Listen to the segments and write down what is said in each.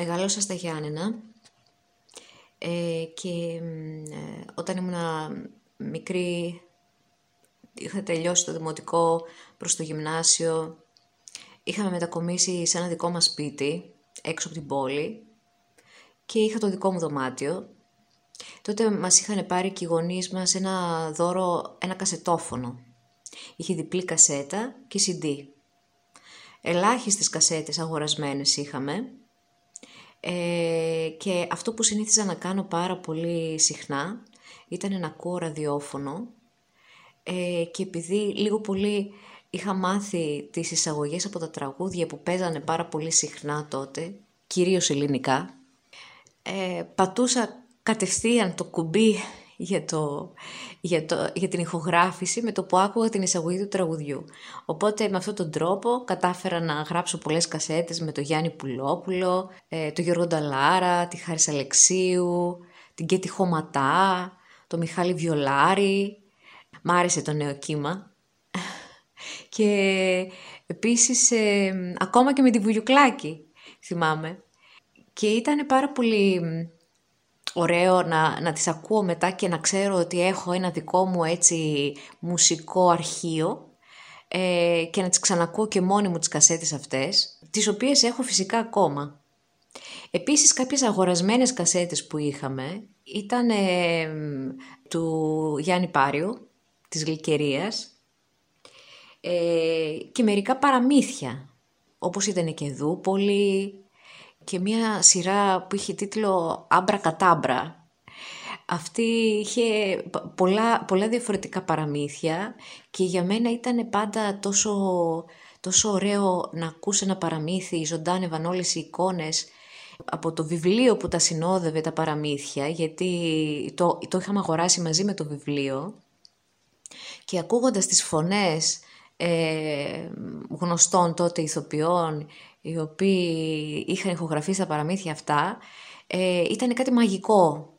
Μεγάλωσα στα Γιάννενα ε, και ε, όταν ήμουν μικρή είχα τελειώσει το δημοτικό προς το γυμνάσιο. Είχαμε μετακομίσει σε ένα δικό μας σπίτι έξω από την πόλη και είχα το δικό μου δωμάτιο. Τότε μας είχαν πάρει και οι γονείς μας ένα δώρο, ένα κασετόφωνο. Είχε διπλή κασέτα και CD. Ελάχιστες κασέτες αγορασμένες είχαμε ε, και αυτό που συνήθιζα να κάνω πάρα πολύ συχνά ήταν να ακούω ραδιόφωνο. Ε, και επειδή λίγο πολύ είχα μάθει τις εισαγωγές από τα τραγούδια που παίζανε πάρα πολύ συχνά τότε, κυρίως ελληνικά, ε, πατούσα κατευθείαν το κουμπί για, το, για, το, για την ηχογράφηση με το που άκουγα την εισαγωγή του τραγουδιού. Οπότε με αυτόν τον τρόπο κατάφερα να γράψω πολλές κασέτες με το Γιάννη Πουλόπουλο, ε, το Γιώργο Νταλάρα, τη Χάρης Αλεξίου, την Κέτη Χωματά, το Μιχάλη Βιολάρη. Μ' άρεσε το νέο κύμα. και επίσης ε, ακόμα και με τη Βουγιουκλάκη θυμάμαι. Και ήταν πάρα πολύ ωραίο να, να τις ακούω μετά και να ξέρω ότι έχω ένα δικό μου έτσι μουσικό αρχείο ε, και να τις ξανακούω και μόνη μου τις κασέτες αυτές, τις οποίες έχω φυσικά ακόμα. Επίσης κάποιες αγορασμένες κασέτες που είχαμε ήταν ε, του Γιάννη Πάριου, της Γλυκερίας ε, και μερικά παραμύθια, όπως ήταν και Δούπολη, και μια σειρά που είχε τίτλο «Άμπρα κατάμπρα». Αυτή είχε πολλά, πολλά διαφορετικά παραμύθια και για μένα ήταν πάντα τόσο, τόσο ωραίο να ακούς ένα παραμύθι, ζωντάνευαν όλες οι εικόνες από το βιβλίο που τα συνόδευε τα παραμύθια, γιατί το, το είχαμε αγοράσει μαζί με το βιβλίο και ακούγοντας τις φωνές ε, γνωστών τότε ηθοποιών οι οποίοι είχαν ηχογραφήσει τα παραμύθια αυτά, ε, ήταν κάτι μαγικό.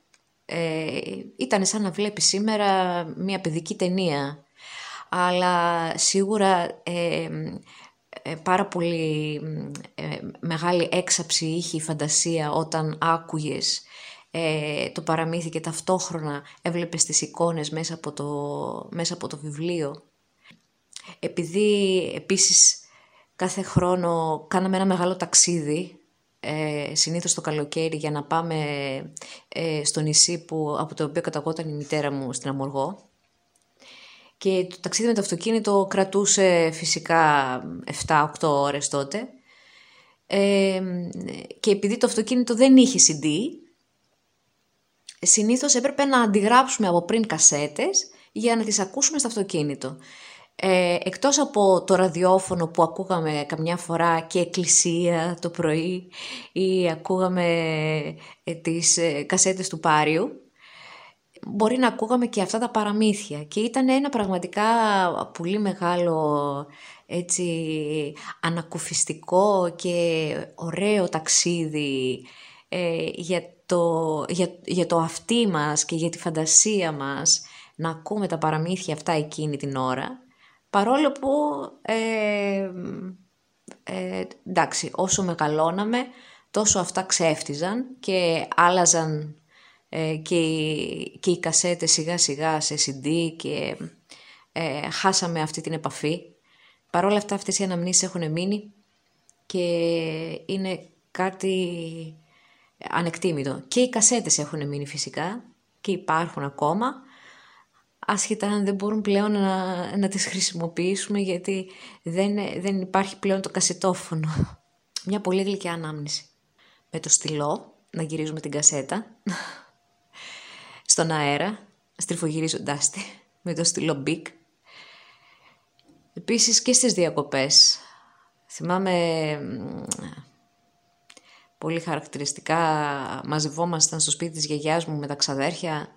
Ε, ήταν σαν να βλέπεις σήμερα μια παιδική ταινία. Αλλά σίγουρα ε, ε πάρα πολύ ε, μεγάλη έξαψη είχε η φαντασία όταν άκουγες το παραμύθι και ταυτόχρονα έβλεπες τις εικόνες μέσα από το, μέσα από το βιβλίο. Επειδή επίσης Κάθε χρόνο κάναμε ένα μεγάλο ταξίδι, ε, συνήθως το καλοκαίρι, για να πάμε ε, στο νησί που, από το οποίο καταγόταν η μητέρα μου στην Αμοργό. Και το ταξίδι με το αυτοκίνητο κρατούσε φυσικά 7-8 ώρες τότε. Ε, και επειδή το αυτοκίνητο δεν είχε CD, συνήθως έπρεπε να αντιγράψουμε από πριν κασέτες για να τις ακούσουμε στο αυτοκίνητο. Ε, εκτός από το ραδιόφωνο που ακούγαμε καμιά φορά και εκκλησία το πρωί ή ακούγαμε ε, τις ε, κασέτες του Πάριου, μπορεί να ακούγαμε και αυτά τα παραμύθια. Και ήταν ένα πραγματικά πολύ μεγάλο έτσι ανακουφιστικό και ωραίο ταξίδι ε, για, το, για, για το αυτί μας και για τη φαντασία μας να ακούμε τα παραμύθια αυτά εκείνη την ώρα Παρόλο που, ε, ε, εντάξει, όσο μεγαλώναμε, τόσο αυτά ξέφτιζαν και άλλαζαν ε, και, οι, και οι κασέτες σιγά σιγά σε CD και ε, χάσαμε αυτή την επαφή. Παρόλα αυτά αυτές οι αναμνήσεις έχουν μείνει και είναι κάτι ανεκτήμητο. Και οι κασέτες έχουν μείνει φυσικά και υπάρχουν ακόμα, άσχετα αν δεν μπορούν πλέον να, να τις χρησιμοποιήσουμε γιατί δεν, δεν υπάρχει πλέον το κασετόφωνο. Μια πολύ γλυκιά ανάμνηση. Με το στυλό, να γυρίζουμε την κασέτα, στον αέρα, στριφογυρίζοντάς τη, με το στυλό μπικ. Επίσης και στις διακοπές. Θυμάμαι πολύ χαρακτηριστικά μαζευόμασταν στο σπίτι της γιαγιάς μου με τα ξαδέρφια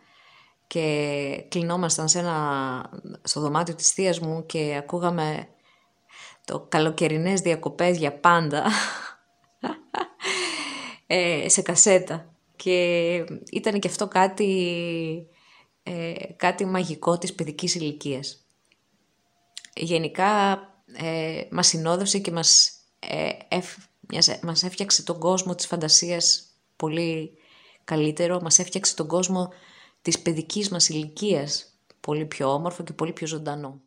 και κλεινόμασταν σε ένα, στο δωμάτιο της θείας μου και ακούγαμε το καλοκαιρινές διακοπές για πάντα ε, σε κασέτα. Και ήταν και αυτό κάτι, ε, κάτι μαγικό της παιδικής ηλικίας. Γενικά ε, μας συνόδευσε και μας ε, μας έφτιαξε τον κόσμο της φαντασίας πολύ καλύτερο, μας έφτιαξε τον κόσμο της παιδικής μας ηλικίας πολύ πιο όμορφο και πολύ πιο ζωντανό.